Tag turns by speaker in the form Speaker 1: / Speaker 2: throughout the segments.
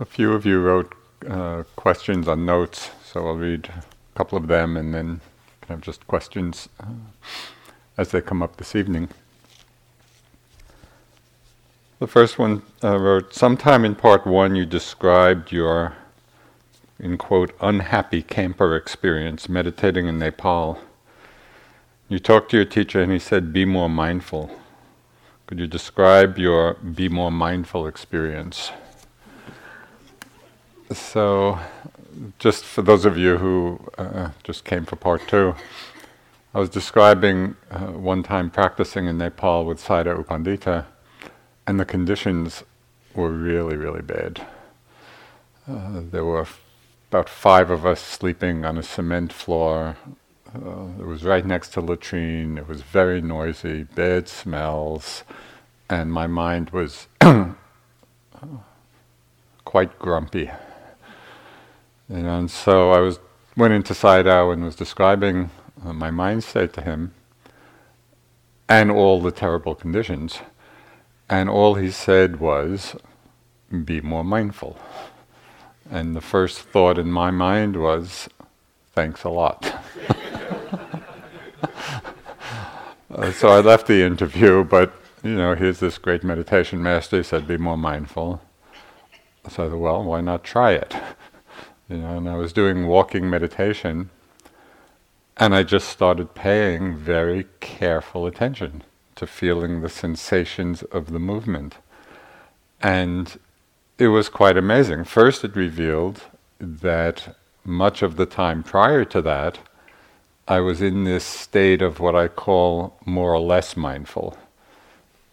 Speaker 1: a few of you wrote uh, questions on notes, so I'll read a couple of them and then kind of just questions uh, as they come up this evening. The first one uh, wrote, Sometime in part one, you described your, in quote, unhappy camper experience meditating in Nepal. You talked to your teacher and he said, Be more mindful. Could you describe your be more mindful experience? So, just for those of you who uh, just came for part two, I was describing uh, one time practicing in Nepal with Sayadaw U Pandita, and the conditions were really, really bad. Uh, there were f- about five of us sleeping on a cement floor. Uh, it was right next to latrine. It was very noisy, bad smells, and my mind was quite grumpy. And so I was went into Sayadaw and was describing uh, my mind state to him and all the terrible conditions. And all he said was, be more mindful. And the first thought in my mind was, thanks a lot. uh, so I left the interview, but you know, here's this great meditation master. He said, be more mindful. So I thought, well, why not try it? You know, and I was doing walking meditation, and I just started paying very careful attention to feeling the sensations of the movement. And it was quite amazing. First, it revealed that much of the time prior to that, I was in this state of what I call more or less mindful.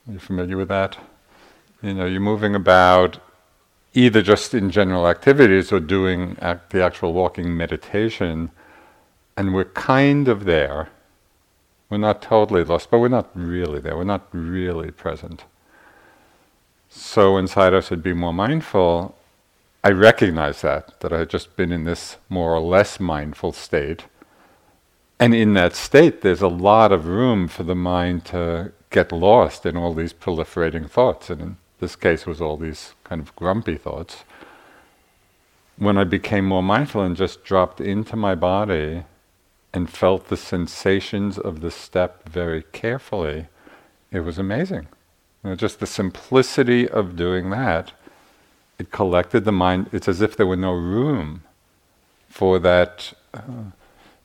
Speaker 1: Are you familiar with that? You know, you're moving about either just in general activities or doing act, the actual walking meditation, and we're kind of there. We're not totally lost, but we're not really there. We're not really present. So inside us, would be more mindful. I recognize that, that I had just been in this more or less mindful state. And in that state, there's a lot of room for the mind to get lost in all these proliferating thoughts. And in this case was all these kind of grumpy thoughts. When I became more mindful and just dropped into my body and felt the sensations of the step very carefully, it was amazing. You know, just the simplicity of doing that, it collected the mind. It's as if there were no room for that uh,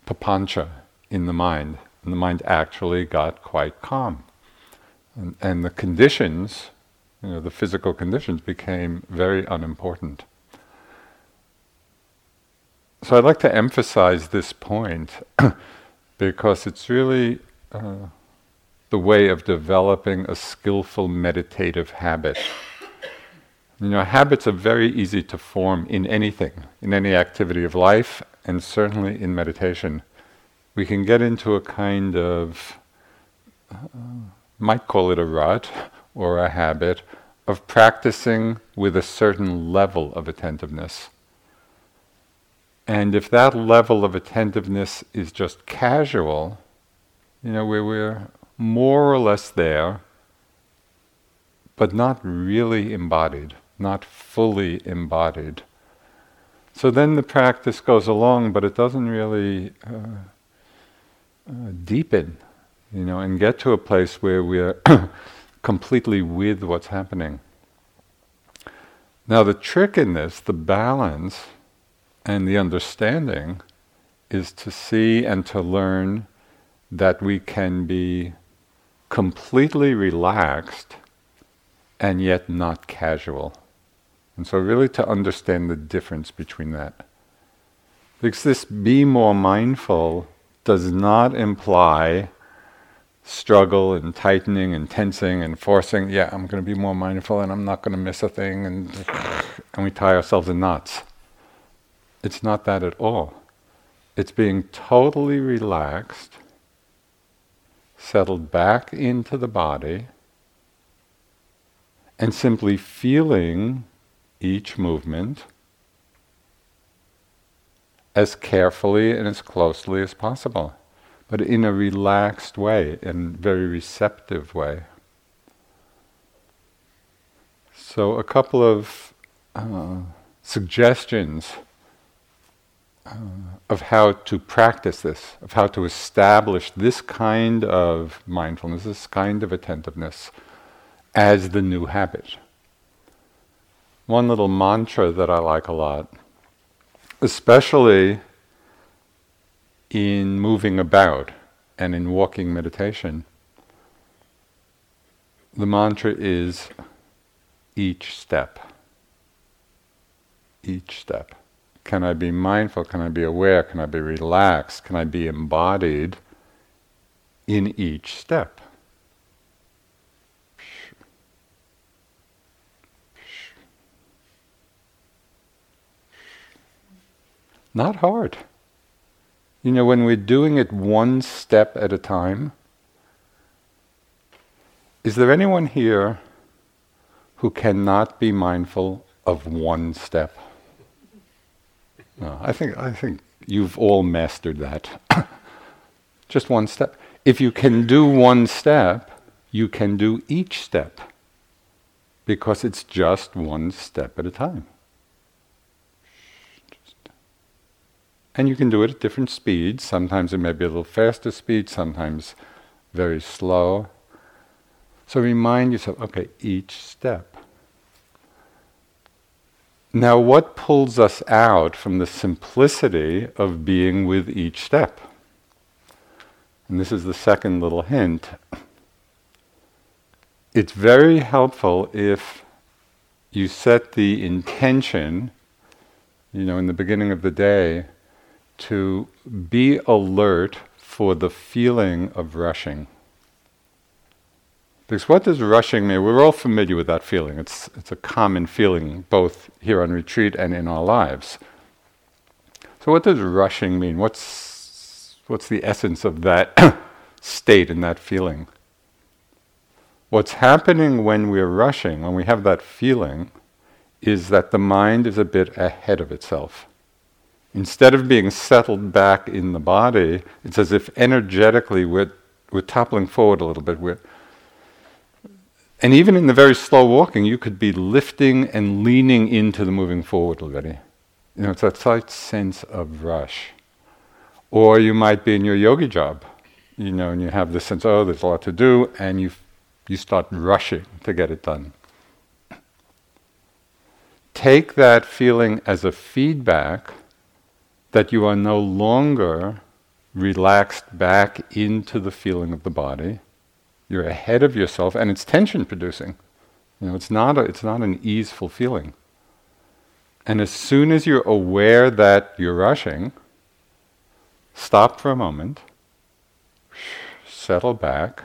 Speaker 1: papancha in the mind. And the mind actually got quite calm. And, and the conditions you know, the physical conditions became very unimportant. So I'd like to emphasize this point because it's really uh, the way of developing a skillful meditative habit. You know, habits are very easy to form in anything, in any activity of life, and certainly in meditation. We can get into a kind of, uh, might call it a rut, or a habit of practicing with a certain level of attentiveness. And if that level of attentiveness is just casual, you know, where we're more or less there, but not really embodied, not fully embodied. So then the practice goes along, but it doesn't really uh, uh, deepen, you know, and get to a place where we're completely with what's happening. Now, the trick in this, the balance and the understanding, is to see and to learn that we can be completely relaxed and yet not casual. And so, really, to understand the difference between that. Because this be more mindful does not imply struggle and tightening and tensing and forcing, yeah, I'm going to be more mindful and I'm not going to miss a thing, and, and we tie ourselves in knots. It's not that at all. It's being totally relaxed, settled back into the body, and simply feeling each movement as carefully and as closely as possible but in a relaxed way, in very receptive way. So, a couple of uh, suggestions uh, of how to practice this, of how to establish this kind of mindfulness, this kind of attentiveness as the new habit. One little mantra that I like a lot, especially in moving about and in walking meditation, the mantra is each step. Each step. Can I be mindful? Can I be aware? Can I be relaxed? Can I be embodied in each step? Not hard. You know, when we're doing it one step at a time, is there anyone here who cannot be mindful of one step? No, I think I think you've all mastered that. Just one step. If you can do one step, you can do each step because it's just one step at a time. And you can do it at different speeds. Sometimes it may be a little faster speed, sometimes very slow. So remind yourself okay, each step. Now, what pulls us out from the simplicity of being with each step? And this is the second little hint. It's very helpful if you set the intention, you know, in the beginning of the day, to be alert for the feeling of rushing. Because what does rushing mean? We're all familiar with that feeling. It's, it's a common feeling both here on retreat and in our lives. So, what does rushing mean? What's, what's the essence of that state and that feeling? What's happening when we're rushing, when we have that feeling, is that the mind is a bit ahead of itself. Instead of being settled back in the body, it's as if energetically we're, we're toppling forward a little bit. We're, and even in the very slow walking, you could be lifting and leaning into the moving forward already. You know, it's that slight sense of rush. Or you might be in your yogi job, you know, and you have this sense, oh, there's a lot to do, and you, you start rushing to get it done. Take that feeling as a feedback that you are no longer relaxed back into the feeling of the body. You're ahead of yourself, and it's tension producing. You know, it's not a, it's not an easeful feeling. And as soon as you're aware that you're rushing, stop for a moment, settle back,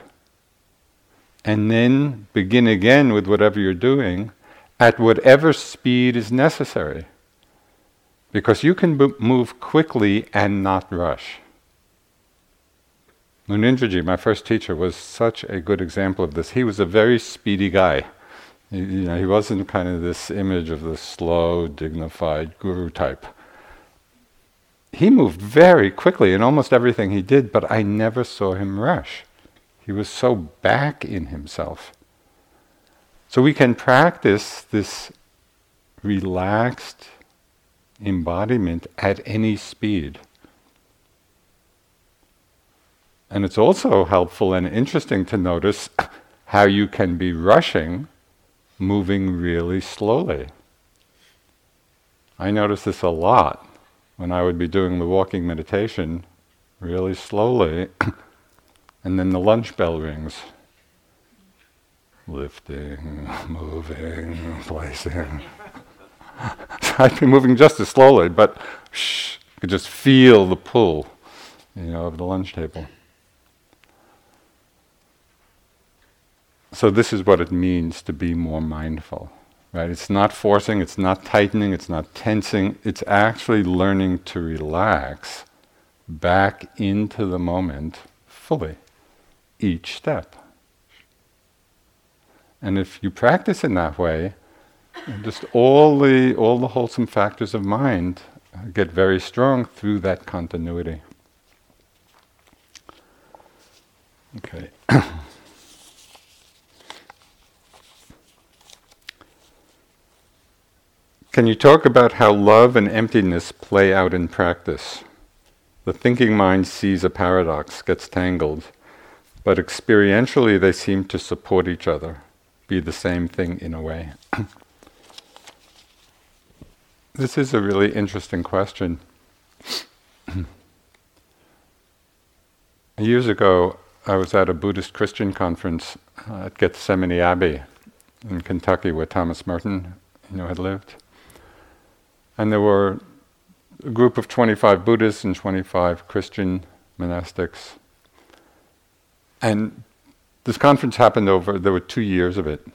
Speaker 1: and then begin again with whatever you're doing at whatever speed is necessary. Because you can b- move quickly and not rush. Munindraji, my first teacher, was such a good example of this. He was a very speedy guy. He, you know, he wasn't kind of this image of the slow, dignified guru type. He moved very quickly in almost everything he did, but I never saw him rush. He was so back in himself. So we can practice this relaxed, embodiment at any speed. And it's also helpful and interesting to notice how you can be rushing, moving really slowly. I notice this a lot when I would be doing the walking meditation really slowly, and then the lunch bell rings. Lifting, moving, placing. I'd be moving just as slowly, but shh, could just feel the pull, you know, of the lunch table. So this is what it means to be more mindful, right? It's not forcing, it's not tightening, it's not tensing. It's actually learning to relax back into the moment fully, each step. And if you practice in that way, just all the all the wholesome factors of mind get very strong through that continuity. Okay. Can you talk about how love and emptiness play out in practice? The thinking mind sees a paradox, gets tangled, but experientially they seem to support each other, be the same thing in a way. this is a really interesting question. Years ago, I was at a Buddhist Christian conference uh, at Gethsemani Abbey in Kentucky, where Thomas Merton, you know, had lived. And there were a group of 25 Buddhists and 25 Christian monastics. And this conference happened over, there were two years of it.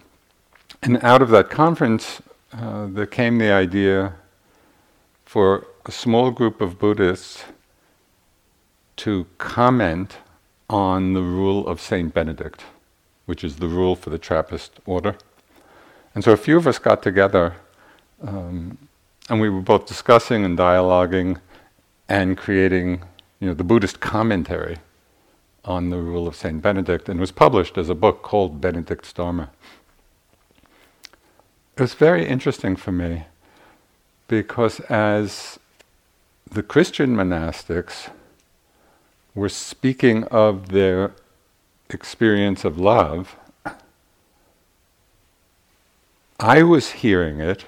Speaker 1: And out of that conference, uh, there came the idea for a small group of Buddhists to comment on the rule of Saint Benedict, which is the rule for the Trappist order. And so a few of us got together, um, and we were both discussing and dialoguing and creating, you know, the Buddhist commentary on the rule of Saint Benedict, and was published as a book called Benedict's Dharma. It was very interesting for me because as the Christian monastics were speaking of their experience of love, I was hearing it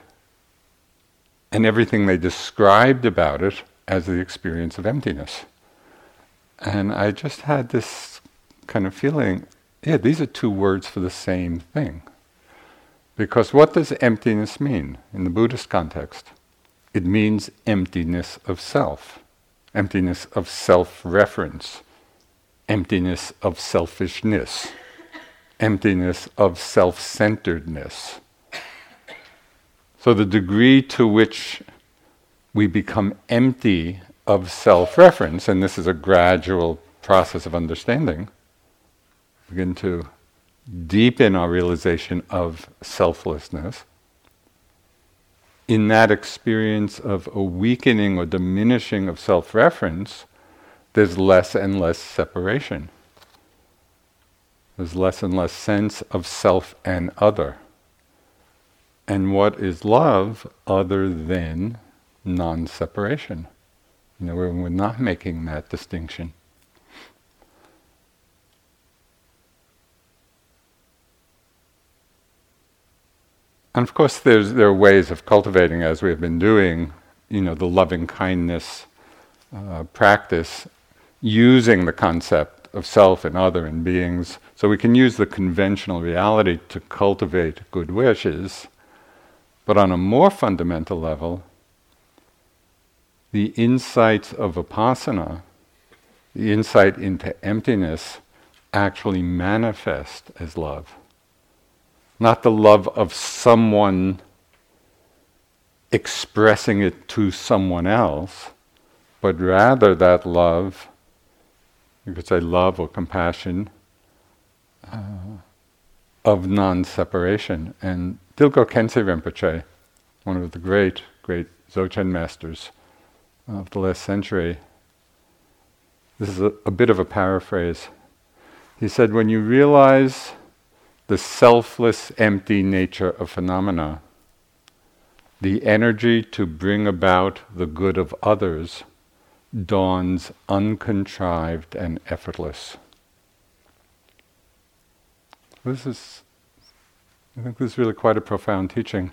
Speaker 1: and everything they described about it as the experience of emptiness. And I just had this kind of feeling yeah, these are two words for the same thing. Because what does emptiness mean in the Buddhist context? It means emptiness of self, emptiness of self reference, emptiness of selfishness, emptiness of self centeredness. So, the degree to which we become empty of self reference, and this is a gradual process of understanding, begin to deepen our realization of selflessness. In that experience of a weakening or diminishing of self reference, there's less and less separation. There's less and less sense of self and other. And what is love other than non separation? You know, we're, we're not making that distinction. And of course, there's, there are ways of cultivating, as we have been doing, you know, the loving kindness uh, practice using the concept of self and other and beings. So we can use the conventional reality to cultivate good wishes but on a more fundamental level, the insights of vipassana, the insight into emptiness, actually manifest as love. Not the love of someone expressing it to someone else, but rather that love, you could say love or compassion, uh, of non separation. And Dilgo Khyentse Rinpoche, one of the great, great Dzogchen masters of the last century, this is a, a bit of a paraphrase. He said, When you realize the selfless, empty nature of phenomena, the energy to bring about the good of others dawns uncontrived and effortless. This is I think this is really quite a profound teaching.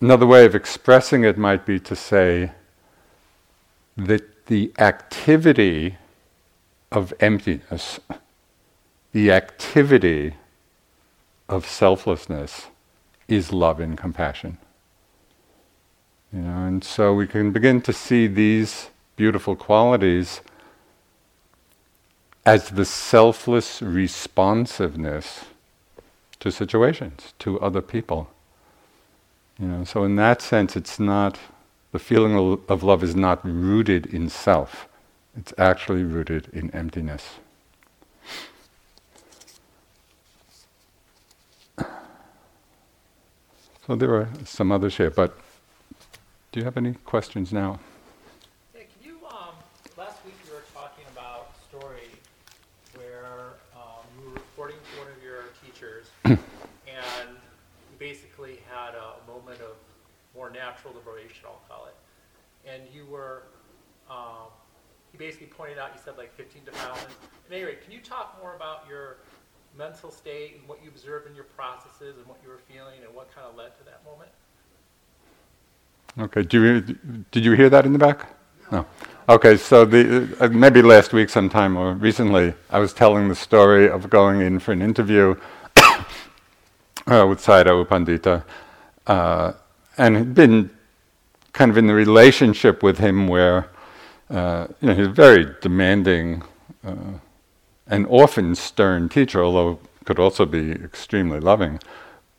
Speaker 1: Another way of expressing it might be to say that the activity of emptiness, the activity of selflessness, is love and compassion. You know, and so we can begin to see these beautiful qualities as the selfless responsiveness to situations, to other people. You know, so in that sense, it's not the feeling of love is not rooted in self. It's actually rooted in emptiness. So there are some others here, but do you have any questions now?
Speaker 2: Yeah, can you, um, last week you were talking about a story where um, you were reporting to one of your teachers and you basically had a moment of more natural liberation, I'll call it. And you were, um, he basically pointed out, you said like 15 defilements. At any rate, can you talk more about your mental state and what you observed in your processes and what you were feeling and what kind of led to that moment?
Speaker 1: Okay. Do you, did you hear that in the back? No. Okay. So the uh, maybe last week sometime or recently, I was telling the story of going in for an interview uh, with Sayadaw U Pandita, uh, and had been kind of in the relationship with him where uh, you know he's a very demanding and often stern teacher, although could also be extremely loving.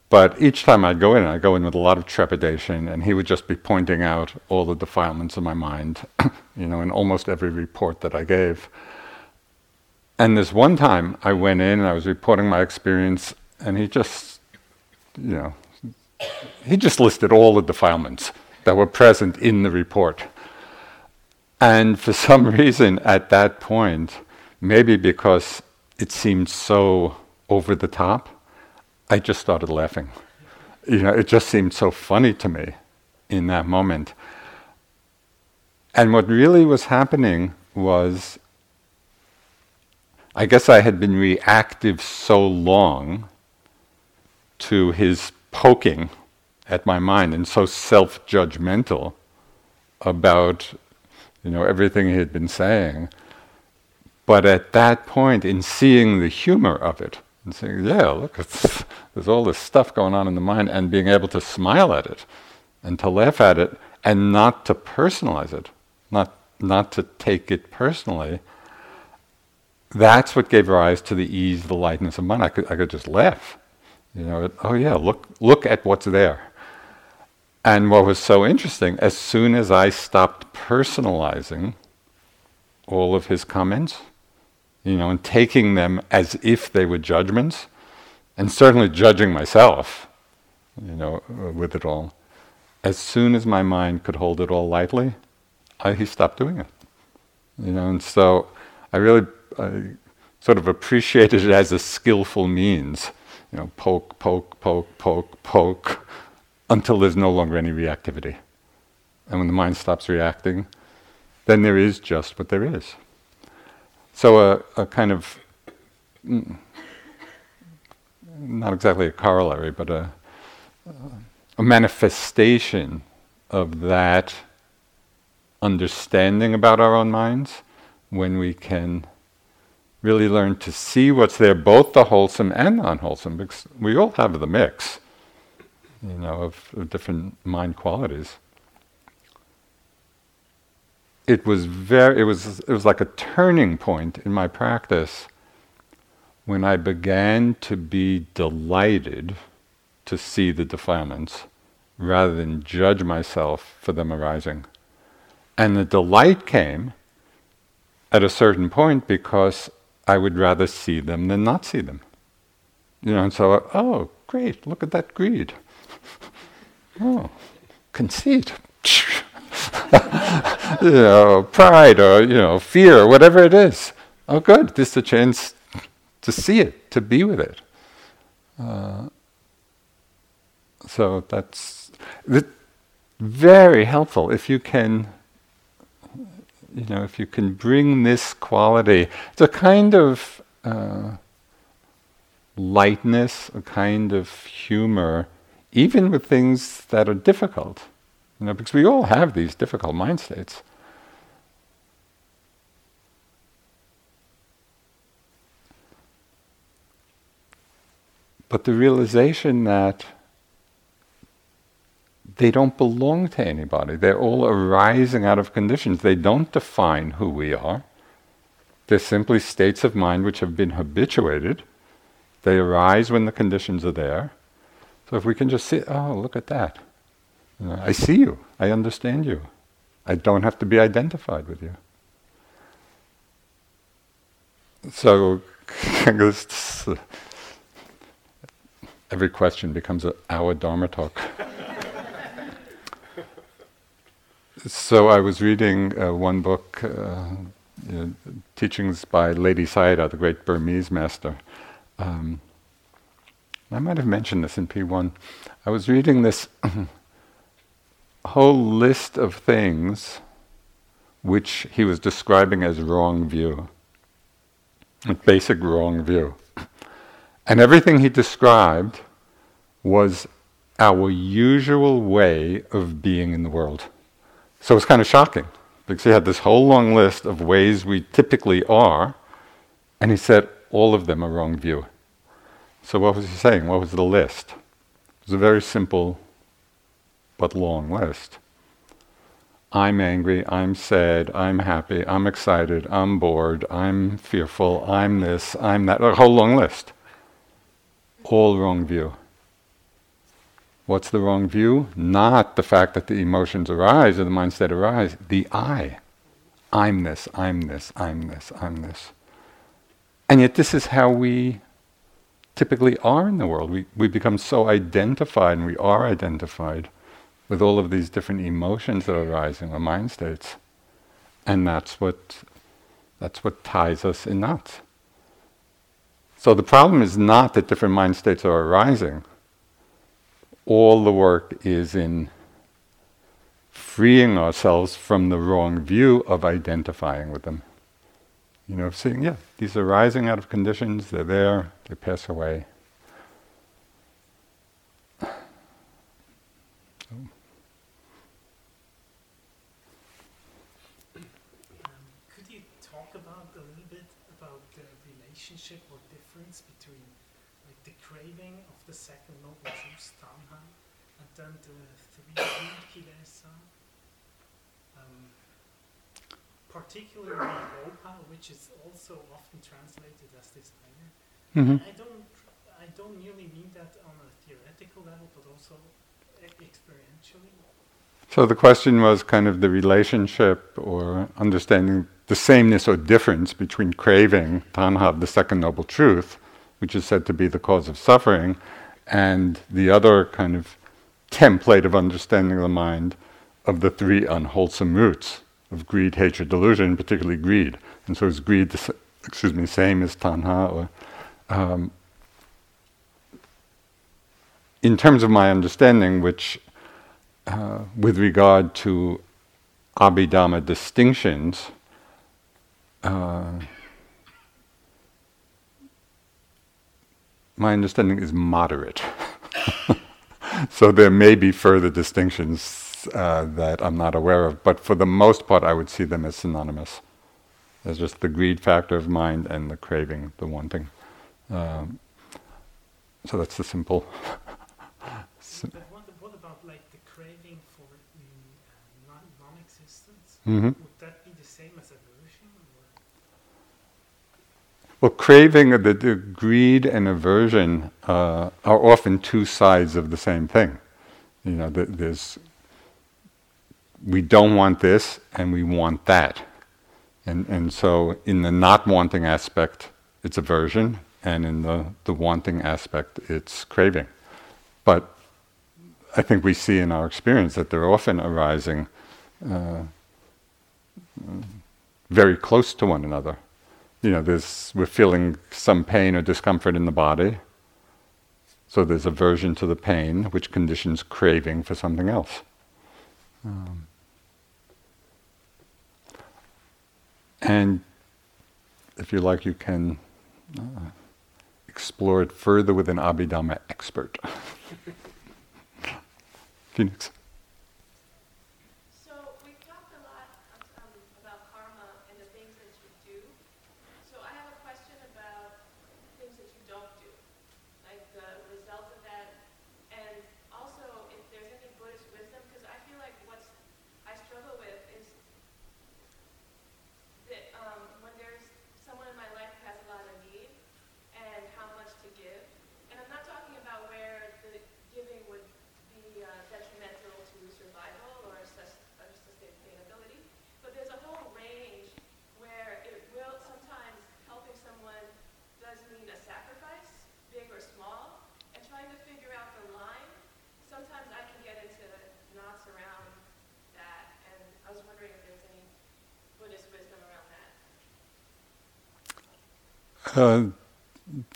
Speaker 1: But each time I'd go in, I'd go in with a lot of trepidation, and he would just be pointing out all the defilements of my mind, you know, in almost every report that I gave. And this one time I went in and I was reporting my experience, and he just, you know, he just listed all the defilements that were present in the report. And for some reason, at that point, maybe because it seemed so over the top, I just started laughing. You know, it just seemed so funny to me in that moment. And what really was happening was, I guess I had been reactive so long to his poking at my mind and so self-judgmental about, you know, everything he had been saying. But at that point, in seeing the humor of it, and saying, yeah, look, there's all this stuff going on in the mind, and being able to smile at it and to laugh at it and not to personalize it, not, not to take it personally, that's what gave rise to the ease, the lightness of mind. I could, I could just laugh. You know, oh yeah, look, look at what's there. And what was so interesting, as soon as I stopped personalizing all of his comments, you know, and taking them as if they were judgments, and certainly judging myself, you know, with it all. As soon as my mind could hold it all lightly, I, he stopped doing it. You know, and so I really I sort of appreciated it as a skillful means. You know, poke, poke, poke, poke, poke, until there's no longer any reactivity. And when the mind stops reacting, then there is just what there is. So a, a kind of mm, not exactly a corollary, but a, a manifestation of that understanding about our own minds when we can really learn to see what's there, both the wholesome and the unwholesome, because we all have the mix, you know, of, of different mind qualities it was very it was it was like a turning point in my practice when I began to be delighted to see the defilements rather than judge myself for them arising. And the delight came at a certain point because I would rather see them than not see them. You know, and so, oh, great, look at that greed. oh, conceit. you know, pride or you know, fear, whatever it is. Oh, good! This is a chance to see it, to be with it. Uh, so that's very helpful if you can. You know, if you can bring this quality, it's a kind of uh, lightness, a kind of humor, even with things that are difficult. You know, because we all have these difficult mind states. But the realization that they don't belong to anybody. They're all arising out of conditions. They don't define who we are. They're simply states of mind which have been habituated. They arise when the conditions are there. So if we can just see, oh, look at that. I see you. I understand you. I don't have to be identified with you. So, every question becomes an hour Dharma talk. so, I was reading uh, one book, uh, you know, teachings by Ledi Sayadaw, the great Burmese master. Um, I might have mentioned this in P1. I was reading this whole list of things which he was describing as wrong view, basic wrong view. And everything he described was our usual way of being in the world. So it's kind of shocking because he had this whole long list of ways we typically are, and he said all of them are wrong view. So what was he saying? What was the list? It was a very simple but long list. I'm angry, I'm sad, I'm happy, I'm excited, I'm bored, I'm fearful, I'm this, I'm that, a whole long list. All wrong view. What's the wrong view? Not the fact that the emotions arise or the mind state arise, the I. I'm this, I'm this, I'm this, I'm this. And yet, this is how we typically are in the world. We, we become so identified, and we are identified with all of these different emotions that are arising, or mind states. And that's what, that's what ties us in knots. So the problem is not that different mind states are arising. All the work is in freeing ourselves from the wrong view of identifying with them. You know, seeing, yeah, these are rising out of conditions, they're there, they pass away.
Speaker 3: relationship or difference between like the craving of the second noble truth, tanha, and then the three greed kilesa, um, particularly lobha, which is also often translated as desire. Mm-hmm. I don't, I don't merely mean that on a theoretical level, but also experientially.
Speaker 1: So the question was kind of the relationship or understanding the sameness or difference between craving, tanha, the second noble truth, which is said to be the cause of suffering, and the other kind of template of understanding the mind of the three unwholesome roots of greed, hatred, delusion, particularly greed. And so is greed, the, excuse me, same as tanha? Or, um, in terms of my understanding, which uh, with regard to Abhidhamma distinctions, uh, my understanding is moderate. so there may be further distinctions uh, that I'm not aware of, but for the most part, I would see them as synonymous. There's just the greed factor of mind and the craving, the wanting. Um, so that's the simple.
Speaker 3: but what, what, about like the craving for uh, non-existence?
Speaker 1: Mm-hmm. Would that be the same as aversion? Or? Well, craving, the, the greed and aversion uh, are often two sides of the same thing. You know, the, there's we don't want this and we want that, and and so in the not wanting aspect, it's aversion, and in the the wanting aspect, it's craving. But I think we see in our experience that they're often arising uh, very close to one another you know, there's, we're feeling some pain or discomfort in the body. So there's aversion to the pain, which conditions craving for something else. Um, and if you like, you can uh, explore it further with an Abhidhamma expert. Phoenix.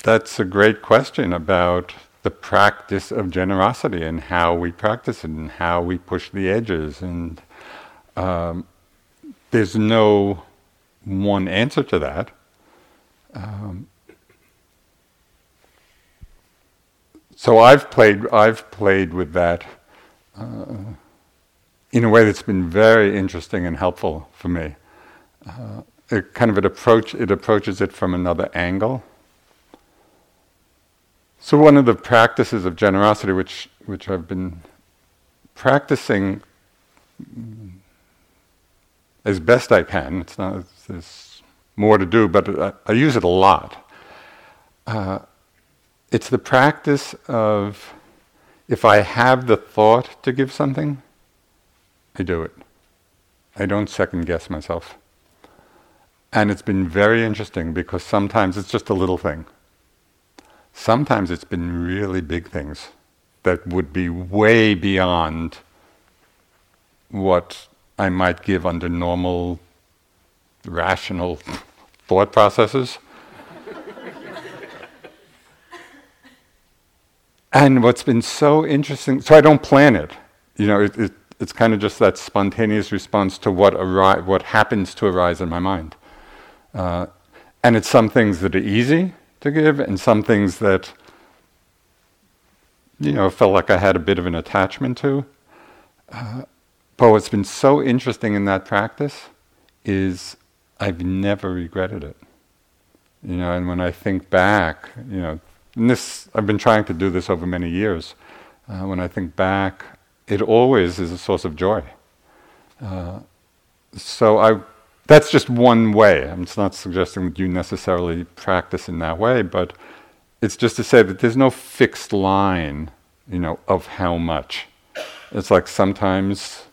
Speaker 1: That's a great question about the the practice of generosity and how we practice it and how we push the edges. And um, there's no one answer to that. Um, so I've played, I've played with that uh, in a way that's been very interesting and helpful for me. Uh, it kind of it approach it approaches it from another angle. So one of the practices of generosity, which which I've been practicing as best I can, it's not there's more to do, but I, I use it a lot. Uh, it's the practice of if I have the thought to give something, I do it. I don't second guess myself. And it's been very interesting because sometimes it's just a little thing. Sometimes it's been really big things that would be way beyond what I might give under normal, rational thought processes. and what's been so interesting, so I don't plan it. You know, it, it, it's kind of just that spontaneous response to what, ari- what happens to arise in my mind. Uh, and it's some things that are easy to give, and some things that, you know, felt like I had a bit of an attachment to. Uh, but what's been so interesting in that practice is I've never regretted it. You know, and when I think back, you know, this I've been trying to do this over many years. Uh, when I think back, it always is a source of joy. Uh, so I that's just one way. I'm not suggesting that you necessarily practice in that way, but it's just to say that there's no fixed line, you know, of how much. It's like sometimes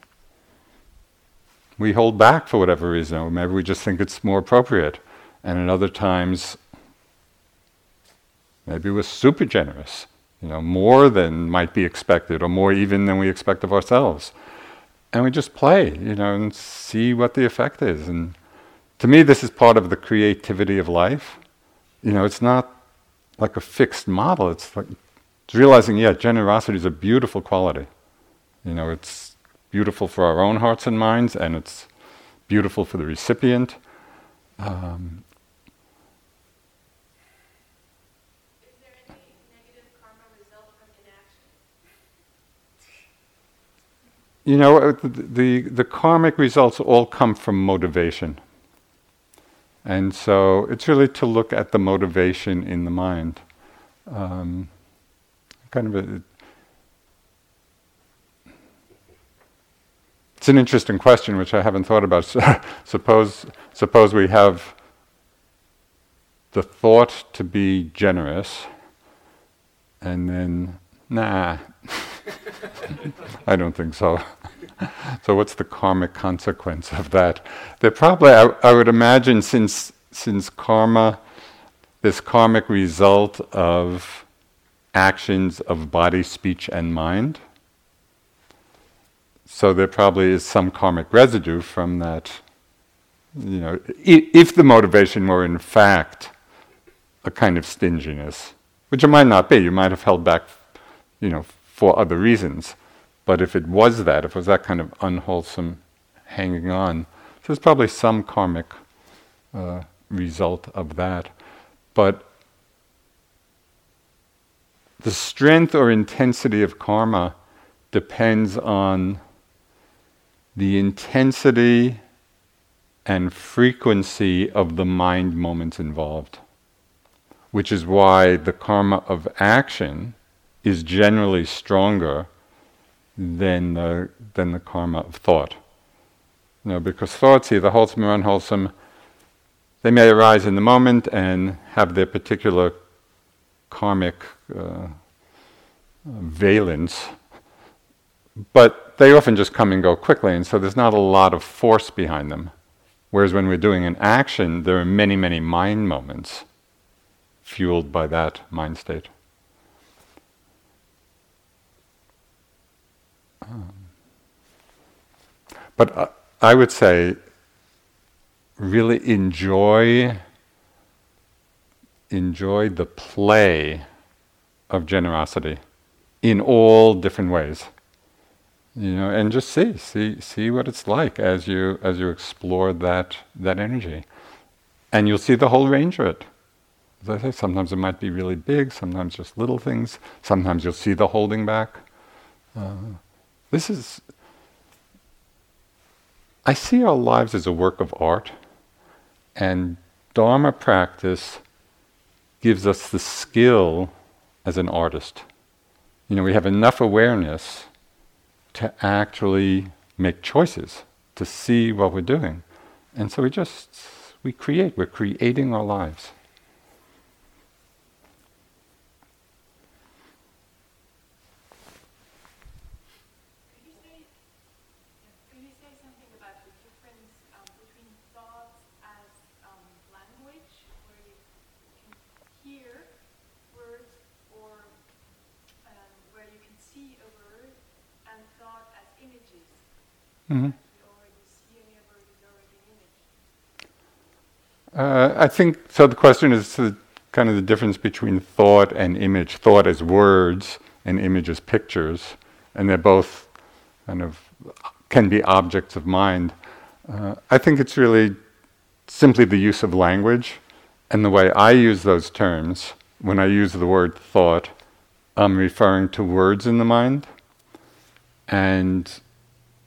Speaker 1: we hold back for whatever reason, or maybe we just think it's more appropriate. And at other times, maybe we're super generous, you know, more than might be expected, or more even than we expect of ourselves and we just play, you know, and see what the effect is. And to me, this is part of the creativity of life. You know, it's not like a fixed model. It's like it's realizing, yeah, generosity is a beautiful quality. You know, it's beautiful for our own hearts and minds, and it's beautiful for the recipient. Um, You know, uh, the, the, karmic results all come from motivation. And so it's really to look at the motivation in the mind. Um, kind of a, it's an interesting question which I haven't thought about. suppose, suppose we have the thought to be generous, and then, nah, I don't think so. so what's the karmic consequence of that? There probably, I, I would imagine, since since karma, this karmic result of actions of body, speech, and mind. So there probably is some karmic residue from that. You know, if the motivation were in fact a kind of stinginess, which it might not be, you might have held back, you know, for other reasons. But if it was that, if it was that kind of unwholesome hanging on, there's probably some karmic uh, result of that. But the strength or intensity of karma depends on the intensity and frequency of the mind moments involved, which is why the karma of action is generally stronger than the, than the karma of thought. You know, because thoughts, either wholesome or unwholesome, they may arise in the moment and have their particular karmic uh, valence, but they often just come and go quickly, and so there's not a lot of force behind them. Whereas when we're doing an action, there are many, many mind moments fueled by that mind state. But uh, I would say, really enjoy enjoy the play of generosity in all different ways. You know, and just see, see, see what it's like as you as you explore that that energy, and you'll see the whole range of it. As I say, sometimes it might be really big, sometimes just little things. Sometimes you'll see the holding back. Uh, this is. I see our lives as a work of art, and Dharma practice gives us the skill as an artist. You know, we have enough awareness to actually make choices, to see what we're doing. And so we just, we create, we're creating our lives. Mm-hmm. Uh, I think so. The question is the, kind of the difference between thought and image. Thought as words, and image as pictures, and they're both kind of can be objects of mind. Uh, I think it's really simply the use of language, and the way I use those terms. When I use the word thought, I'm referring to words in the mind, and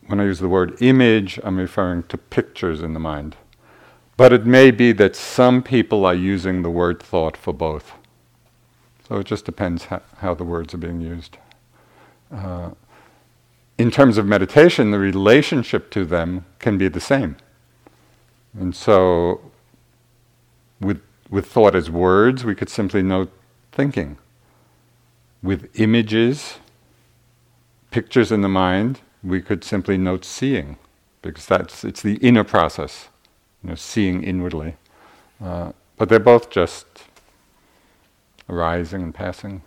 Speaker 1: when I use the word image, I'm referring to pictures in the mind. But it may be that some people are using the word thought for both. So it just depends how, how the words are being used. Uh, in terms of meditation, the relationship to them can be the same. And so, with, with thought as words, we could simply note thinking. With images, pictures in the mind, we could simply note seeing, because that's it's the inner process, you know, seeing inwardly. Uh, but they're both just arising and passing.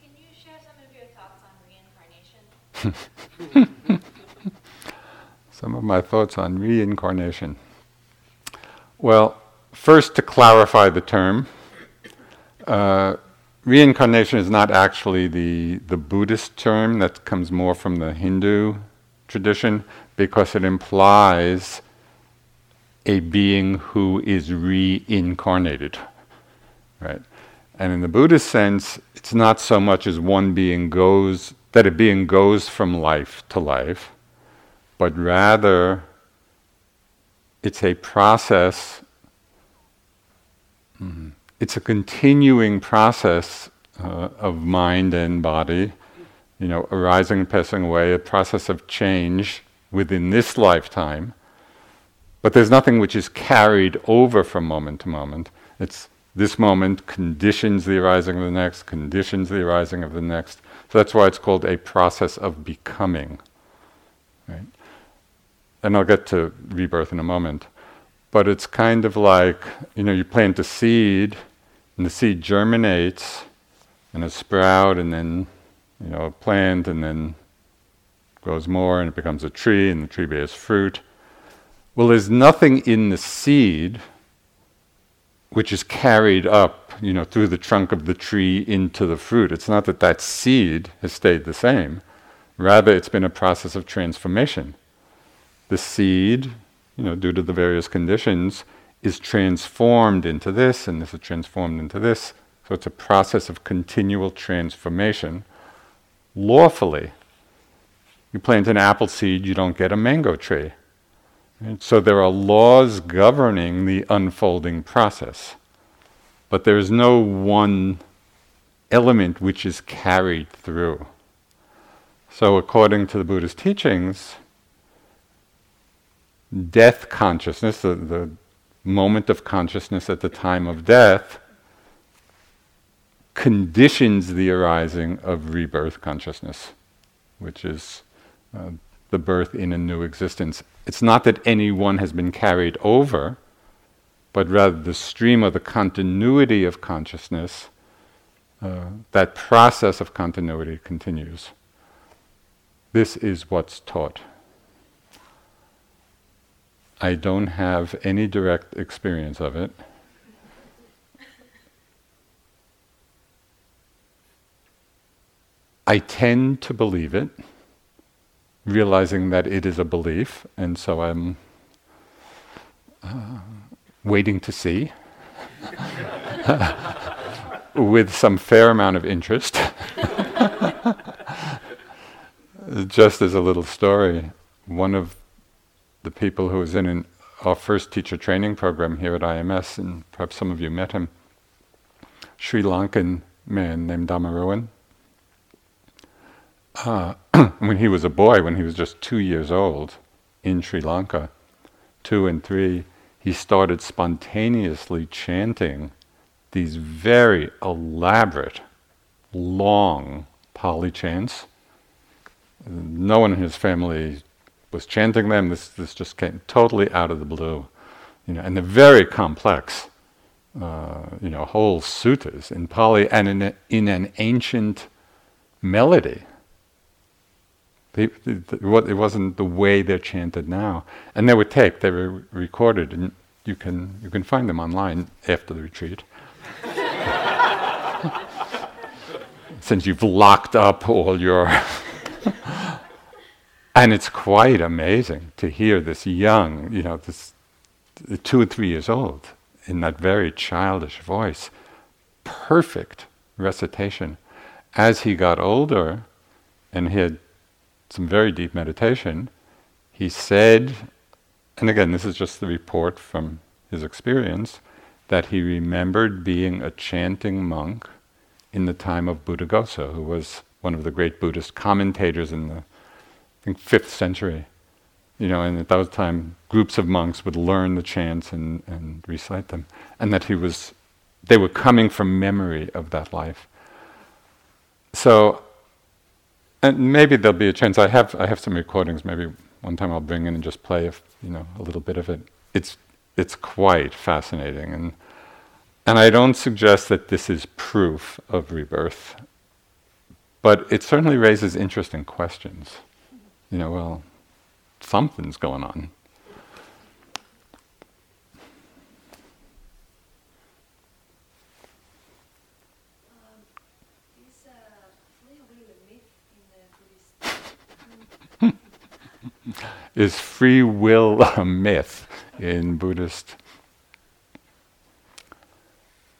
Speaker 4: Can you share some of your thoughts on reincarnation?
Speaker 1: some of my thoughts on reincarnation. Well, first to clarify the term. Uh, reincarnation is not actually the, the Buddhist term, that comes more from the Hindu tradition because it implies a being who is reincarnated. Right? And in the Buddhist sense, it's not so much as one being goes, that a being goes from life to life, but rather it's a process. Mm-hmm it's a continuing process uh, of mind and body, you know, arising and passing away, a process of change within this lifetime. But there's nothing which is carried over from moment to moment. It's this moment conditions the arising of the next, conditions the arising of the next. So that's why it's called a process of becoming. Right? And I'll get to rebirth in a moment. But it's kind of like, you know, you plant a seed and the seed germinates and a sprout and then, you know, a plant and then grows more and it becomes a tree and the tree bears fruit. Well, there's nothing in the seed which is carried up, you know, through the trunk of the tree into the fruit. It's not that that seed has stayed the same. Rather, it's been a process of transformation. The seed, you know, due to the various conditions, is transformed into this, and this is transformed into this. So it's a process of continual transformation. Lawfully, you plant an apple seed, you don't get a mango tree. And so there are laws governing the unfolding process. But there is no one element which is carried through. So, according to the Buddhist teachings, death consciousness, the, the moment of consciousness at the time of death conditions the arising of rebirth consciousness, which is uh, the birth in a new existence. It's not that anyone has been carried over, but rather the stream of the continuity of consciousness, uh, that process of continuity continues. This is what's taught. I don't have any direct experience of it. I tend to believe it, realizing that it is a belief, and so I'm uh, waiting to see with some fair amount of interest. Just as a little story, one of the people who was in an, our first teacher training program here at IMS, and perhaps some of you met him, Sri Lankan man named Dhammaruwan. Uh, when he was a boy, when he was just two years old in Sri Lanka, two and three, he started spontaneously chanting these very elaborate, long Pali chants. No one in his family was chanting them. This this just came totally out of the blue, you know, and they're very complex, uh, you know, whole suttas in Pali and in a, in an ancient melody. It wasn't the way they're chanted now, and they were taped. They were recorded, and you can you can find them online after the retreat. Since you've locked up all your and it's quite amazing to hear this young, you know, this two or three years old, in that very childish voice, perfect recitation. As he got older and he had some very deep meditation, he said, and again, this is just the report from his experience, that he remembered being a chanting monk in the time of Buddhaghosa, who was one of the great Buddhist commentators in the I think fifth century. You know, and at that time, groups of monks would learn the chants and, and recite them, and that he was, they were coming from memory of that life. So, and maybe there'll be a chance. I have I have some recordings. Maybe one time I'll bring in and just play, if, you know, a little bit of it. It's it's quite fascinating, and and I don't suggest that this is proof of rebirth, but it certainly raises interesting questions you know, well, something's going on. Is free will a myth in Buddhist?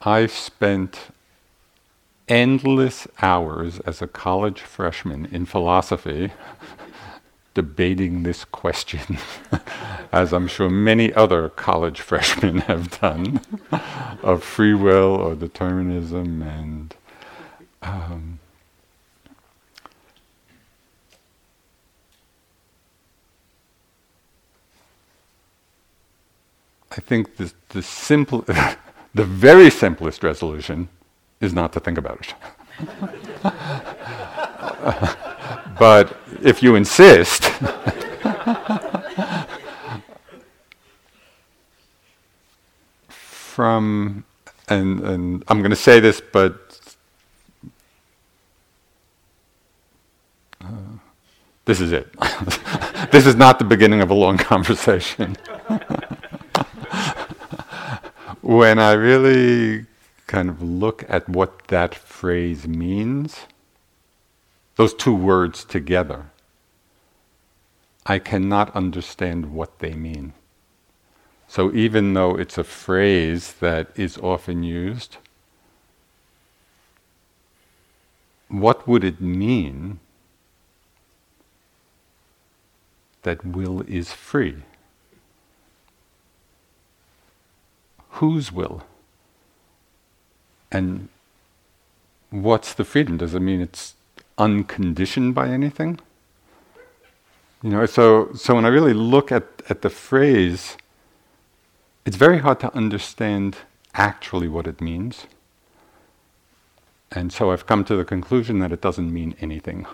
Speaker 1: I've spent endless hours as a college freshman in philosophy debating this question, as I'm sure many other college freshmen have done, of free will or determinism and. Um, I think the, the simple, the very simplest resolution is not to think about it. but if you insist, from, and, and I'm going to say this, but uh, this is it. this is not the beginning of a long conversation. When I really kind of look at what that phrase means, those two words together, I cannot understand what they mean. So even though it's a phrase that is often used, what would it mean that will is free? Whose will? And what's the freedom? Does it mean it's unconditioned by anything? You know, so so when I really look at, at the phrase, it's very hard to understand actually what it means. And so I've come to the conclusion that it doesn't mean anything.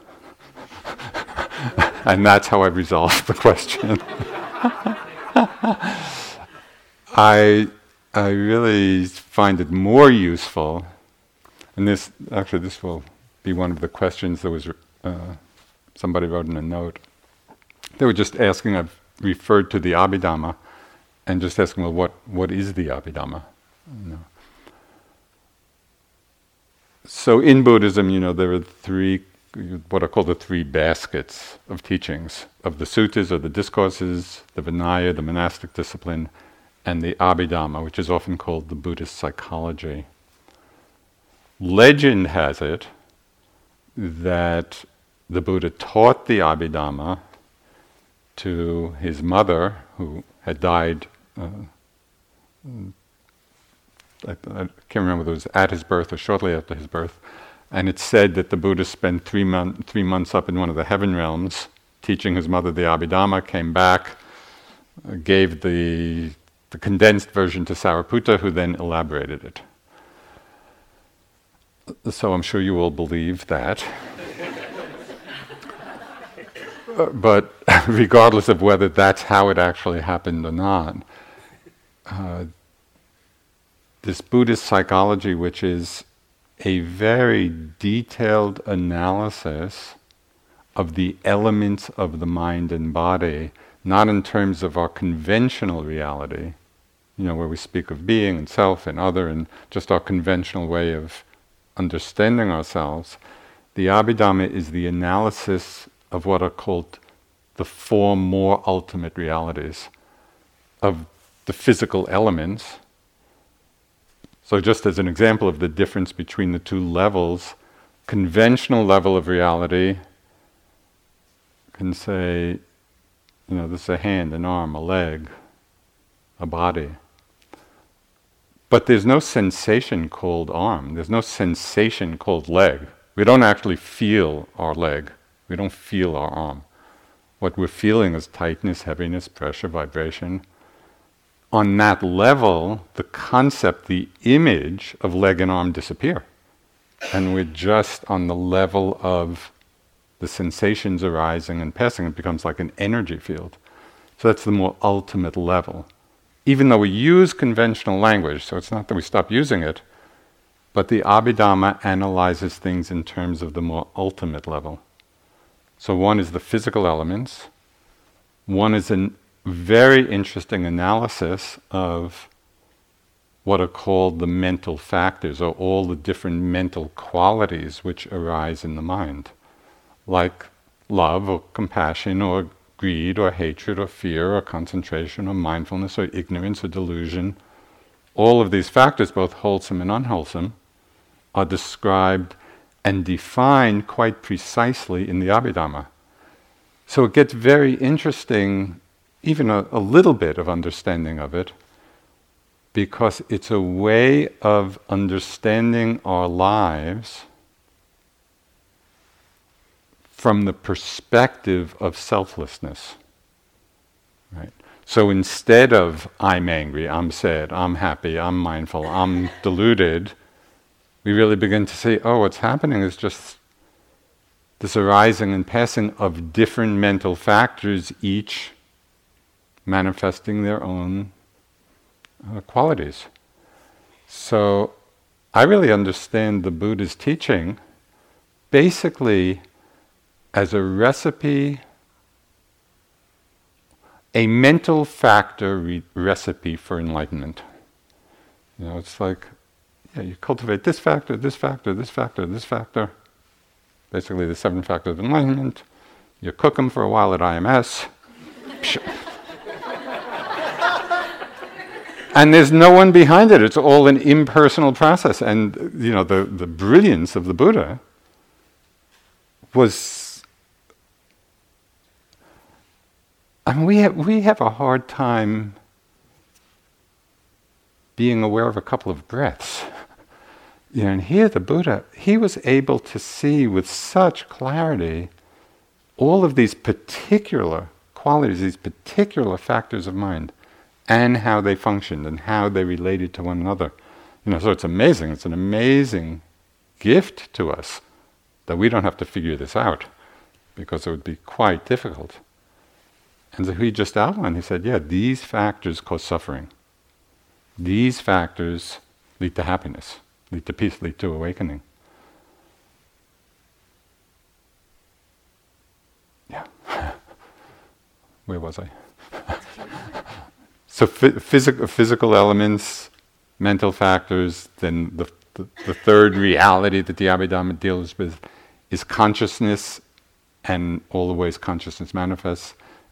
Speaker 1: and that's how I've resolved the question. I I really find it more useful, and this actually this will be one of the questions that was uh, somebody wrote in a note. They were just asking, I've referred to the Abhidhamma, and just asking, well, what, what is the Abhidhamma? You know. So in Buddhism, you know, there are three what are called the three baskets of teachings of the suttas or the discourses, the Vinaya, the monastic discipline, and the Abhidhamma, which is often called the Buddhist psychology. Legend has it that the Buddha taught the Abhidhamma to his mother, who had died. Uh, I, can't remember whether it was at his birth or shortly after his birth. And it's said that the Buddha spent three, mon- three months up in one of the heaven realms teaching his mother the Abhidhamma, came back, gave the, the condensed version to Sariputta, who then elaborated it. So I'm sure you will believe that. but regardless of whether that's how it actually happened or not, uh, this Buddhist psychology, which is a very detailed analysis of the elements of the mind and body, not in terms of our conventional reality, you know, where we speak of being and self and other and just our conventional way of understanding ourselves. The Abhidhamma is the analysis of what are called the four more ultimate realities of the physical elements so, just as an example of the difference between the two levels, conventional level of reality can say, you know, this is a hand, an arm, a leg, a body. But there's no sensation called arm, there's no sensation called leg. We don't actually feel our leg, we don't feel our arm. What we're feeling is tightness, heaviness, pressure, vibration on that level, the concept, the image of leg and arm disappear. And we're just on the level of the sensations arising and passing. It becomes like an energy field. So that's the more ultimate level. Even though we use conventional language, so it's not that we stop using it, but the Abhidhamma analyzes things in terms of the more ultimate level. So one is the physical elements, one is a very interesting analysis of what are called the mental factors, or all the different mental qualities which arise in the mind, like love or compassion or greed or hatred or fear or concentration or mindfulness or ignorance or delusion. All of these factors, both wholesome and unwholesome, are described and defined quite precisely in the Abhidhamma. So it gets very interesting even a, a little bit of understanding of it, because it's a way of understanding our lives from the perspective of selflessness. Right? So instead of I'm angry, I'm sad, I'm happy, I'm mindful, I'm deluded, we really begin to see, oh, what's happening is just this arising and passing of different mental factors, each manifesting their own uh, qualities. So I really understand the Buddha's teaching basically as a recipe, a mental factor re- recipe for enlightenment. You know, it's like, yeah, you cultivate this factor, this factor, this factor, this factor. Basically, the seven factors of enlightenment. You cook them for a while at IMS. and there's no one behind it. It's all an impersonal process. And you know, the, the brilliance of the Buddha was I mean we have we have a hard time being aware of a couple of breaths. You know, and here the Buddha, he was able to see with such clarity all of these particular qualities, these particular factors of mind and how they functioned and how they related to one another. You know, so it's amazing. It's an amazing gift to us that we don't have to figure this out because it would be quite difficult. And so he just outlined, he said, yeah, these factors cause suffering. These factors lead to happiness, lead to peace, lead to awakening. Yeah. Where was I? So physical, physical elements, mental factors, then the, the, the, third reality that the Abhidhamma deals with is consciousness and all the ways consciousness manifests,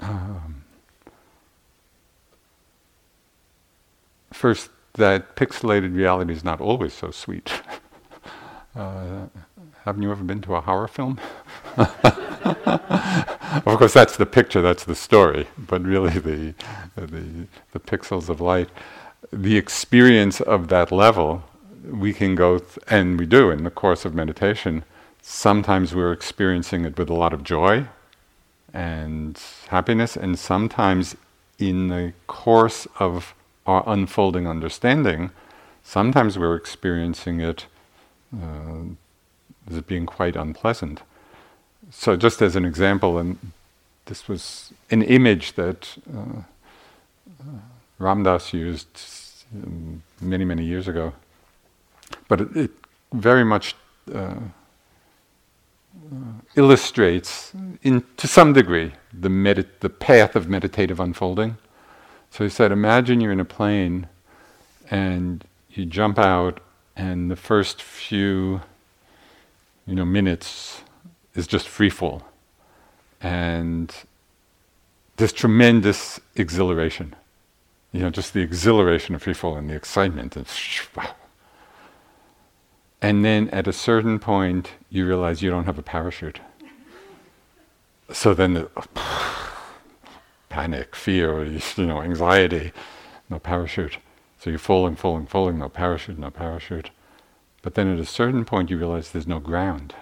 Speaker 1: um, first, that pixelated reality is not always so sweet. Uh, haven't you ever been to a horror film? of course, that's the picture, that's the story, but really the, the, the pixels of light, the experience of that level, we can go, th- and we do in the course of meditation, sometimes we're experiencing it with a lot of joy and happiness, and sometimes in the course of our unfolding understanding, sometimes we're experiencing it uh, as being quite unpleasant. So, just as an example, and this was an image that uh, uh, Ram Dass used um, many, many years ago, but it, it very much uh, uh, illustrates, in, to some degree, the, the path of meditative unfolding. So he said, imagine you're in a plane and you jump out, and the first few you know, minutes is just free fall. And this tremendous exhilaration. You know, just the exhilaration of free fall and the excitement. And wow, and then at a certain point, you realize you don't have a parachute. So then, the, uh, panic, fear, you know, anxiety, no parachute. So you're falling, falling, falling, no parachute, no parachute. But then at a certain point, you realize there's no ground.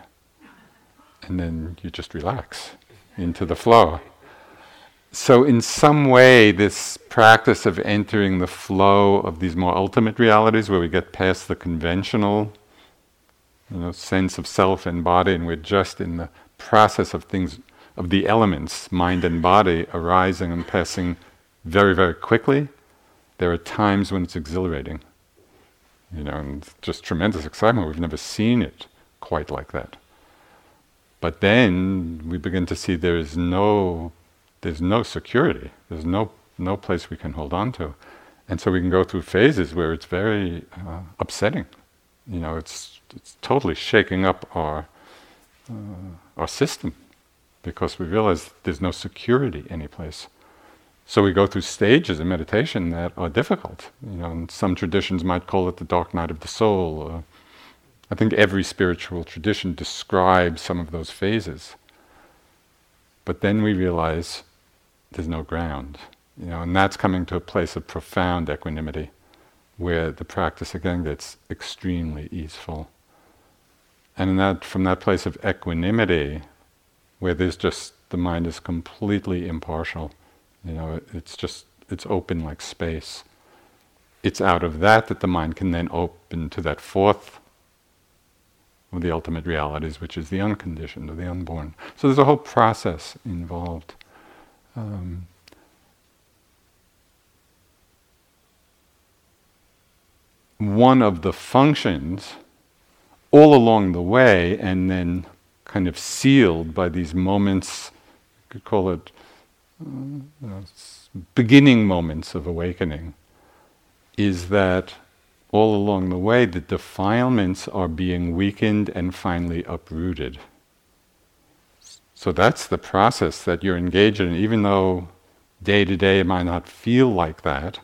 Speaker 1: And then you just relax into the flow. So, in some way, this practice of entering the flow of these more ultimate realities, where we get past the conventional you know, sense of self and body, and we're just in the process of things, of the elements, mind and body, arising and passing very, very quickly. There are times when it's exhilarating, you know, and just tremendous excitement. We've never seen it quite like that. But then we begin to see there is no, there's no security. There's no no place we can hold on to, and so we can go through phases where it's very uh, upsetting. You know, it's it's totally shaking up our uh, our system because we realize there's no security anyplace. So we go through stages in meditation that are difficult. You know, some traditions might call it the dark night of the soul. I think every spiritual tradition describes some of those phases. But then we realize there's no ground, you know, and that's coming to a place of profound equanimity, where the practice again gets extremely easeful. And that, from that place of equanimity, where there's just the mind is completely impartial, you know, it's just it's open like space. It's out of that that the mind can then open to that fourth of the ultimate realities, which is the unconditioned or the unborn. So there's a whole process involved. Um, one of the functions all along the way and then kind of sealed by these moments, you could call it uh, know, beginning moments of awakening, is that all along the way the defilements are being weakened and finally uprooted. So that's the process that you're engaged in, even though day to day it might not feel like that.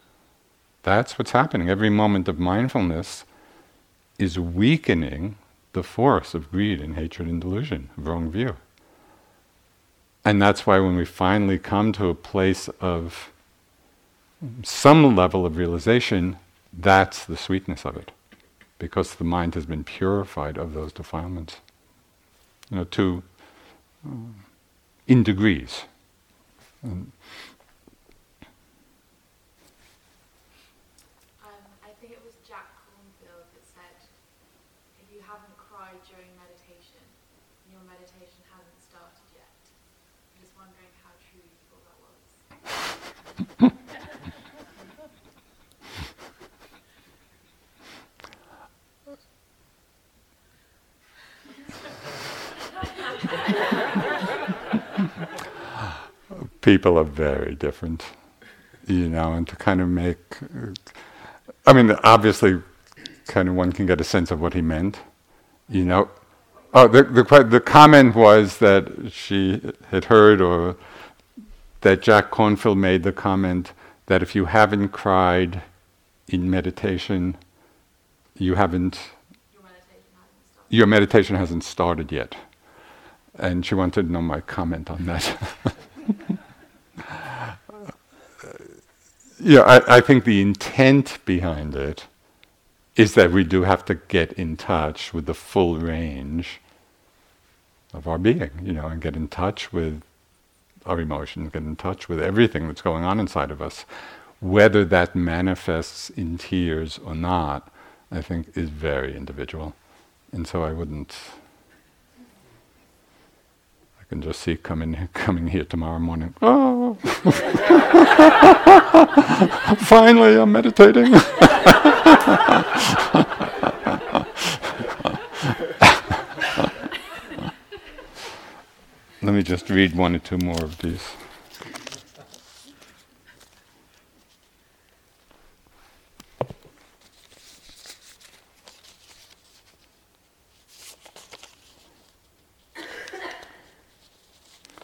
Speaker 1: That's what's happening. Every moment of mindfulness is weakening the force of greed and hatred and delusion, wrong view. And that's why when we finally come to a place of some level of realization, that's the sweetness of it, because the mind has been purified of those defilements. you know, to uh, in degrees. And
Speaker 4: Um, I think it was Jack Kornfield that said, if you haven't cried during meditation, your meditation hasn't started yet. I'm just wondering how true you thought that was.
Speaker 1: People are very different, you know, and to kind of make, I mean, obviously, kind of one can get a sense of what he meant, you know. Oh, the, the, the comment was that she had heard, or that Jack Kornfield made the comment that if you haven't cried in meditation, you haven't,
Speaker 4: Your meditation hasn't
Speaker 1: your meditation hasn't started yet. And she wanted to know my comment on that. yeah, I, I think the intent behind it is that we do have to get in touch with the full range of our being, you know, and get in touch with our emotions, get in touch with everything that's going on inside of us. Whether that manifests in tears or not, I think is very individual. And so I wouldn't I can just see coming coming here tomorrow morning. Oh finally I'm meditating. Let me just read one or two more of these.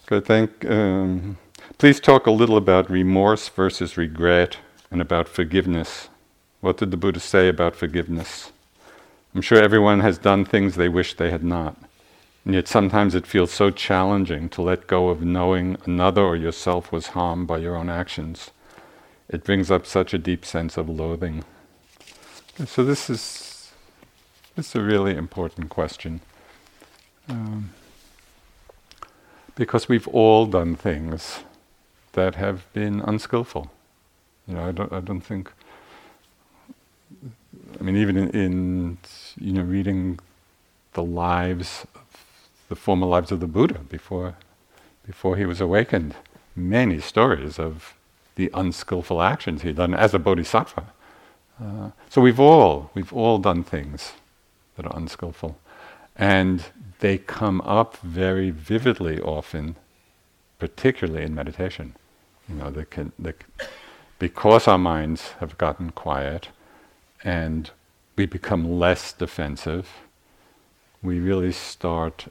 Speaker 1: Good, thank. Um, please talk a little about remorse versus regret and about forgiveness. What did the Buddha say about forgiveness? I'm sure everyone has done things they wish they had not. And yet sometimes it feels so challenging to let go of knowing another or yourself was harmed by your own actions. It brings up such a deep sense of loathing. So this is this is a really important question. Um, because we've all done things that have been unskillful. You know, I don't, I don't think. I mean, even in, in you know reading the lives, the former lives of the Buddha before, before he was awakened, many stories of the unskillful actions he'd done as a bodhisattva. Uh, so we've all we've all done things that are unskillful, and they come up very vividly often, particularly in meditation. You know, they can, they, because our minds have gotten quiet and we become less defensive, we really start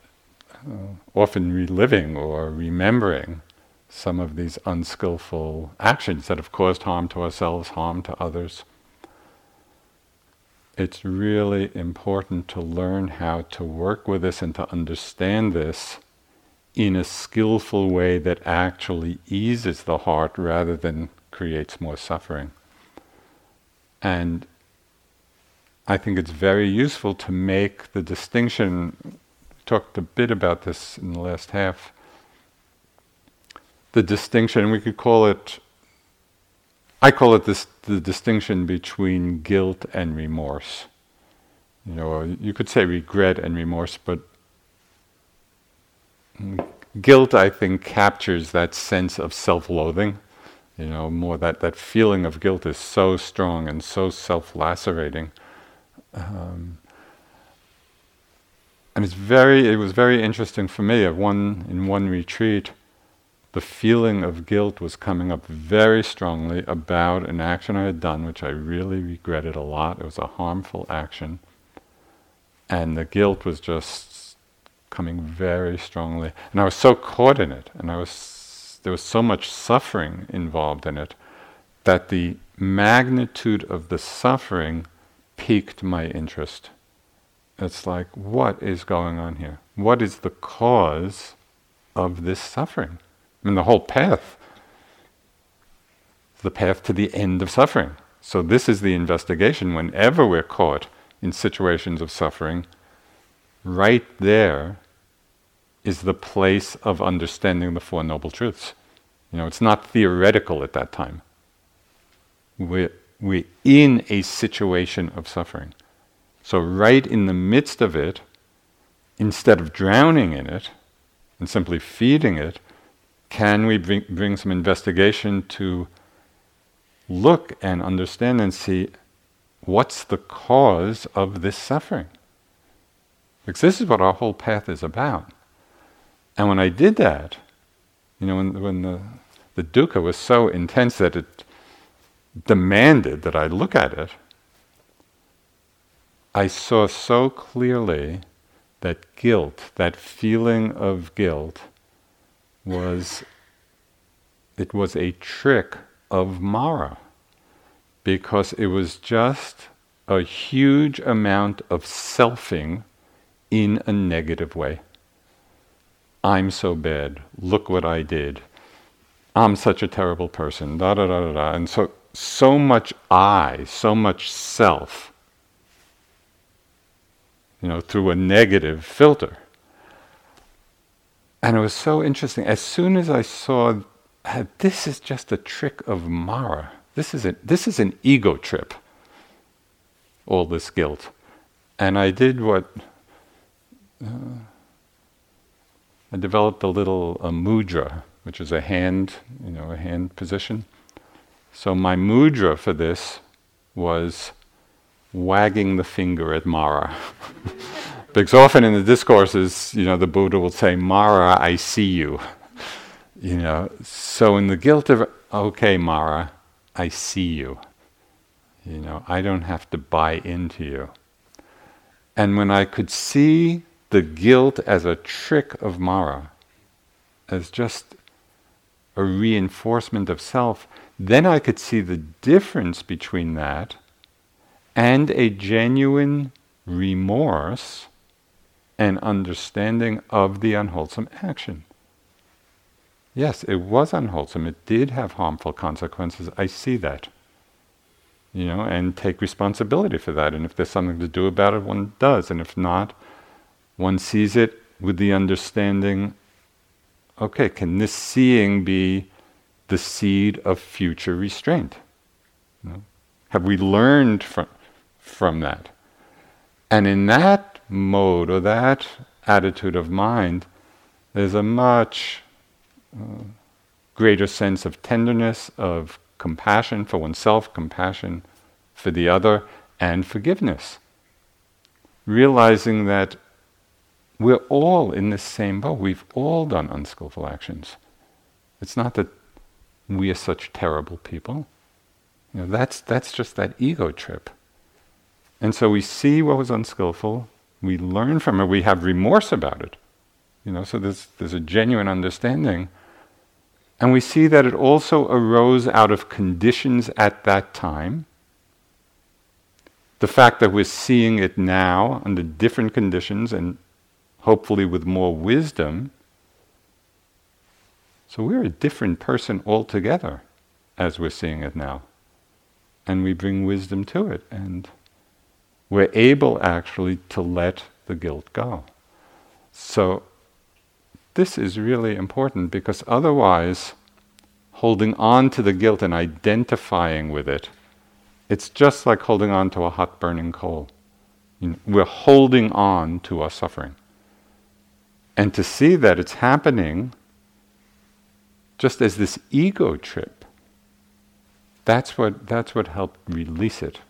Speaker 1: uh, often reliving or remembering some of these unskillful actions that have caused harm to ourselves, harm to others it's really important to learn how to work with this and to understand this in a skillful way that actually eases the heart rather than creates more suffering. And I think it's very useful to make the distinction. Talked a bit about this in the last half. The distinction, we could call it I call it this, the distinction between guilt and remorse. You know, you could say regret and remorse, but guilt, I think, captures that sense of self-loathing. You know, more that, that feeling of guilt is so strong and so self-lacerating. Um, and it's very, it was very interesting for me. At one in one retreat, the feeling of guilt was coming up very strongly about an action I had done, which I really regretted a lot. It was a harmful action. And the guilt was just coming very strongly. And I was so caught in it, and I was there was so much suffering involved in it, that the magnitude of the suffering piqued my interest. It's like, what is going on here? What is the cause of this suffering? I mean, the whole path, the path to the end of suffering. So, this is the investigation. Whenever we're caught in situations of suffering, right there is the place of understanding the Four Noble Truths. You know, it's not theoretical at that time. We're, we're in a situation of suffering. So, right in the midst of it, instead of drowning in it and simply feeding it, can we bring, bring some investigation to look and understand and see what's the cause of this suffering? Because this is what our whole path is about. And when I did that, you know, when, when the, the dukkha was so intense that it demanded that I look at it, I saw so clearly that guilt, that feeling of guilt, was it was a trick of Mara because it was just a huge amount of selfing in a negative way. I'm so bad. Look what I did. I'm such a terrible person. Da da da da da. And so so much I, so much self. You know, through a negative filter. And it was so interesting. As soon as I saw this is just a trick of Mara, this is, a, this is an ego trip, all this guilt. And I did what uh, I developed a little a mudra, which is a hand, you know, a hand position. So my mudra for this was wagging the finger at Mara. because often in the discourses, you know, the Buddha will say, Mara, I see you. You know, so in the guilt of, okay, Mara, I see you. You know, I don't have to buy into you. And when I could see the guilt as a trick of Mara, as just a reinforcement of self, then I could see the difference between that and a genuine remorse and understanding of the unwholesome action. Yes, it was unwholesome. It did have harmful consequences. I see that. You know, and take responsibility for that. And if there's something to do about it, one does. And if not, one sees it with the understanding okay, can this seeing be the seed of future restraint? Have we learned from, from that? And in that mode or that attitude of mind, there's a much uh, greater sense of tenderness, of compassion for oneself, compassion for the other, and forgiveness. Realizing that we're all in the same boat. We've all done unskillful actions. It's not that we are such terrible people. You know, that's, that's just that ego trip. And so we see what was unskillful, we learn from it, we have remorse about it. You know, so there's, there's a genuine understanding. And we see that it also arose out of conditions at that time. The fact that we're seeing it now under different conditions and hopefully with more wisdom. So we're a different person altogether as we're seeing it now. And we bring wisdom to it. And we're able actually to let the guilt go. So this is really important because otherwise, holding on to the guilt and identifying with it, it's just like holding on to a hot burning coal. We're holding on to our suffering. And to see that it's happening just as this ego trip, that's what, that's what helped release it.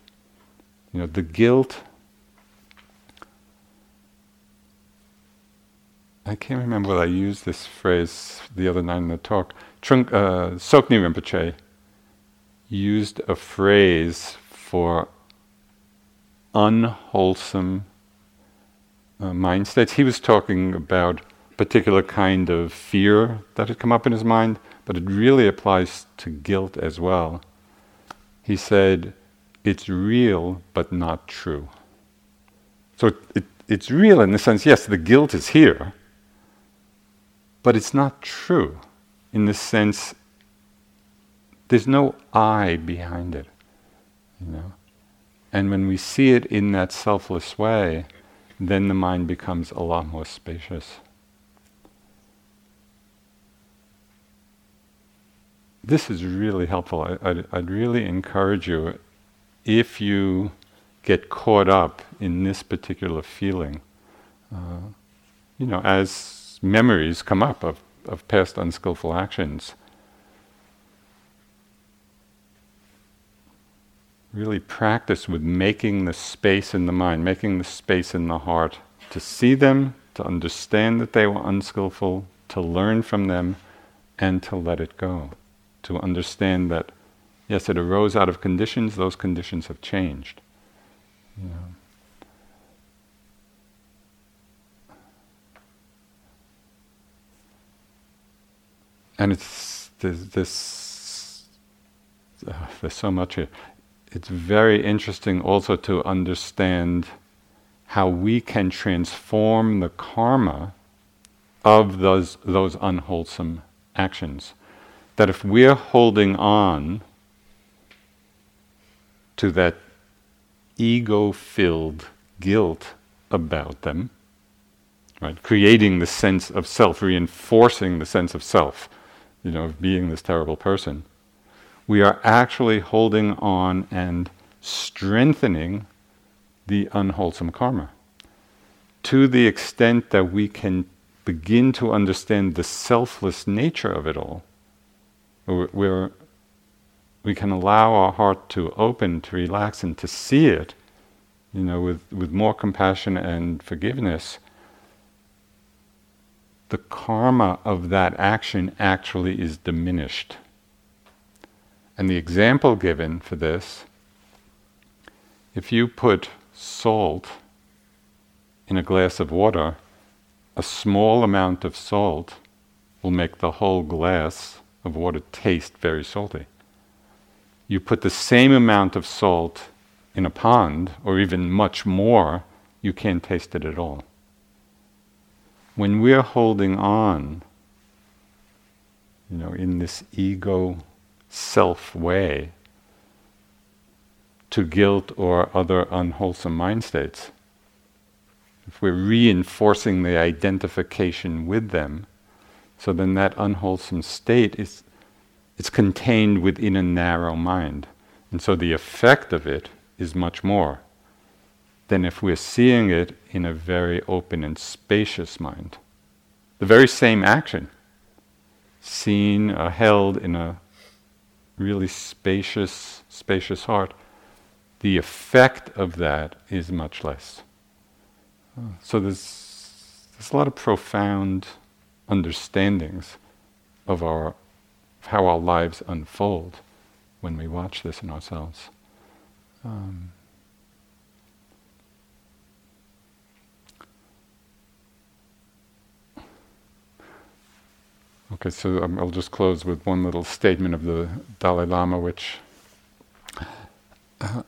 Speaker 1: You know, the guilt. I can't remember whether I used this phrase the other night in the talk. Trunk, uh, Tsoknyi Rinpoche used a phrase for unwholesome uh, mind states. He was talking about particular kind of fear that had come up in his mind, but it really applies to guilt as well. He said, It's real, but not true. So it, it, it's real in the sense, yes, the guilt is here, but it's not true in the sense there's no I behind it, you know. And when we see it in that selfless way, then the mind becomes a lot more spacious. This is really helpful. I, would really encourage you if you get caught up in this particular feeling, uh, you know, as memories come up of, of past unskillful actions, really practice with making the space in the mind, making the space in the heart to see them, to understand that they were unskillful, to learn from them, and to let it go. To understand that, yes, it arose out of conditions, those conditions have changed. Know. And it's there's this. Uh, there's so much here it's very interesting also to understand how we can transform the karma of those, those unwholesome actions. That if we're holding on to that ego filled guilt about them, right, creating the sense of self, reinforcing the sense of self, you know, of being this terrible person we are actually holding on and strengthening the unwholesome karma. To the extent that we can begin to understand the selfless nature of it all, where we can allow our heart to open, to relax, and to see it, you know, with, with more compassion and forgiveness, the karma of that action actually is diminished. And the example given for this if you put salt in a glass of water, a small amount of salt will make the whole glass of water taste very salty. You put the same amount of salt in a pond, or even much more, you can't taste it at all. When we're holding on, you know, in this ego self way to guilt or other unwholesome mind states. If we're reinforcing the identification with them, so then that unwholesome state is it's contained within a narrow mind. And so the effect of it is much more than if we're seeing it in a very open and spacious mind. The very same action, seen, or held in a really spacious, spacious heart, the effect of that is much less. So there's, there's a lot of profound understandings of our of how our lives unfold when we watch this in ourselves. Um, Okay, so um, I'll just close with one little statement of the Dalai Lama, which uh,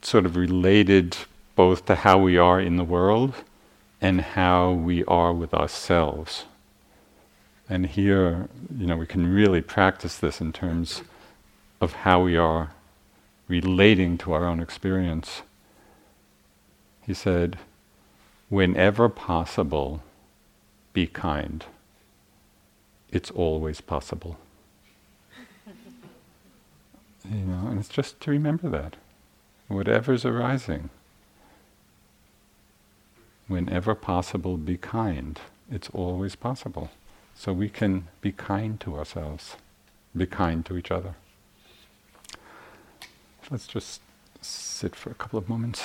Speaker 1: sort of related both to how we are in the world and how we are with ourselves. And here, you know, we can really practice this in terms of how we are relating to our own experience. He said, whenever possible, be kind. It's always possible. you know, and it's just to remember that. Whatever's arising, whenever possible, be kind. It's always possible. So we can be kind to ourselves, be kind to each other. Let's just sit for a couple of moments.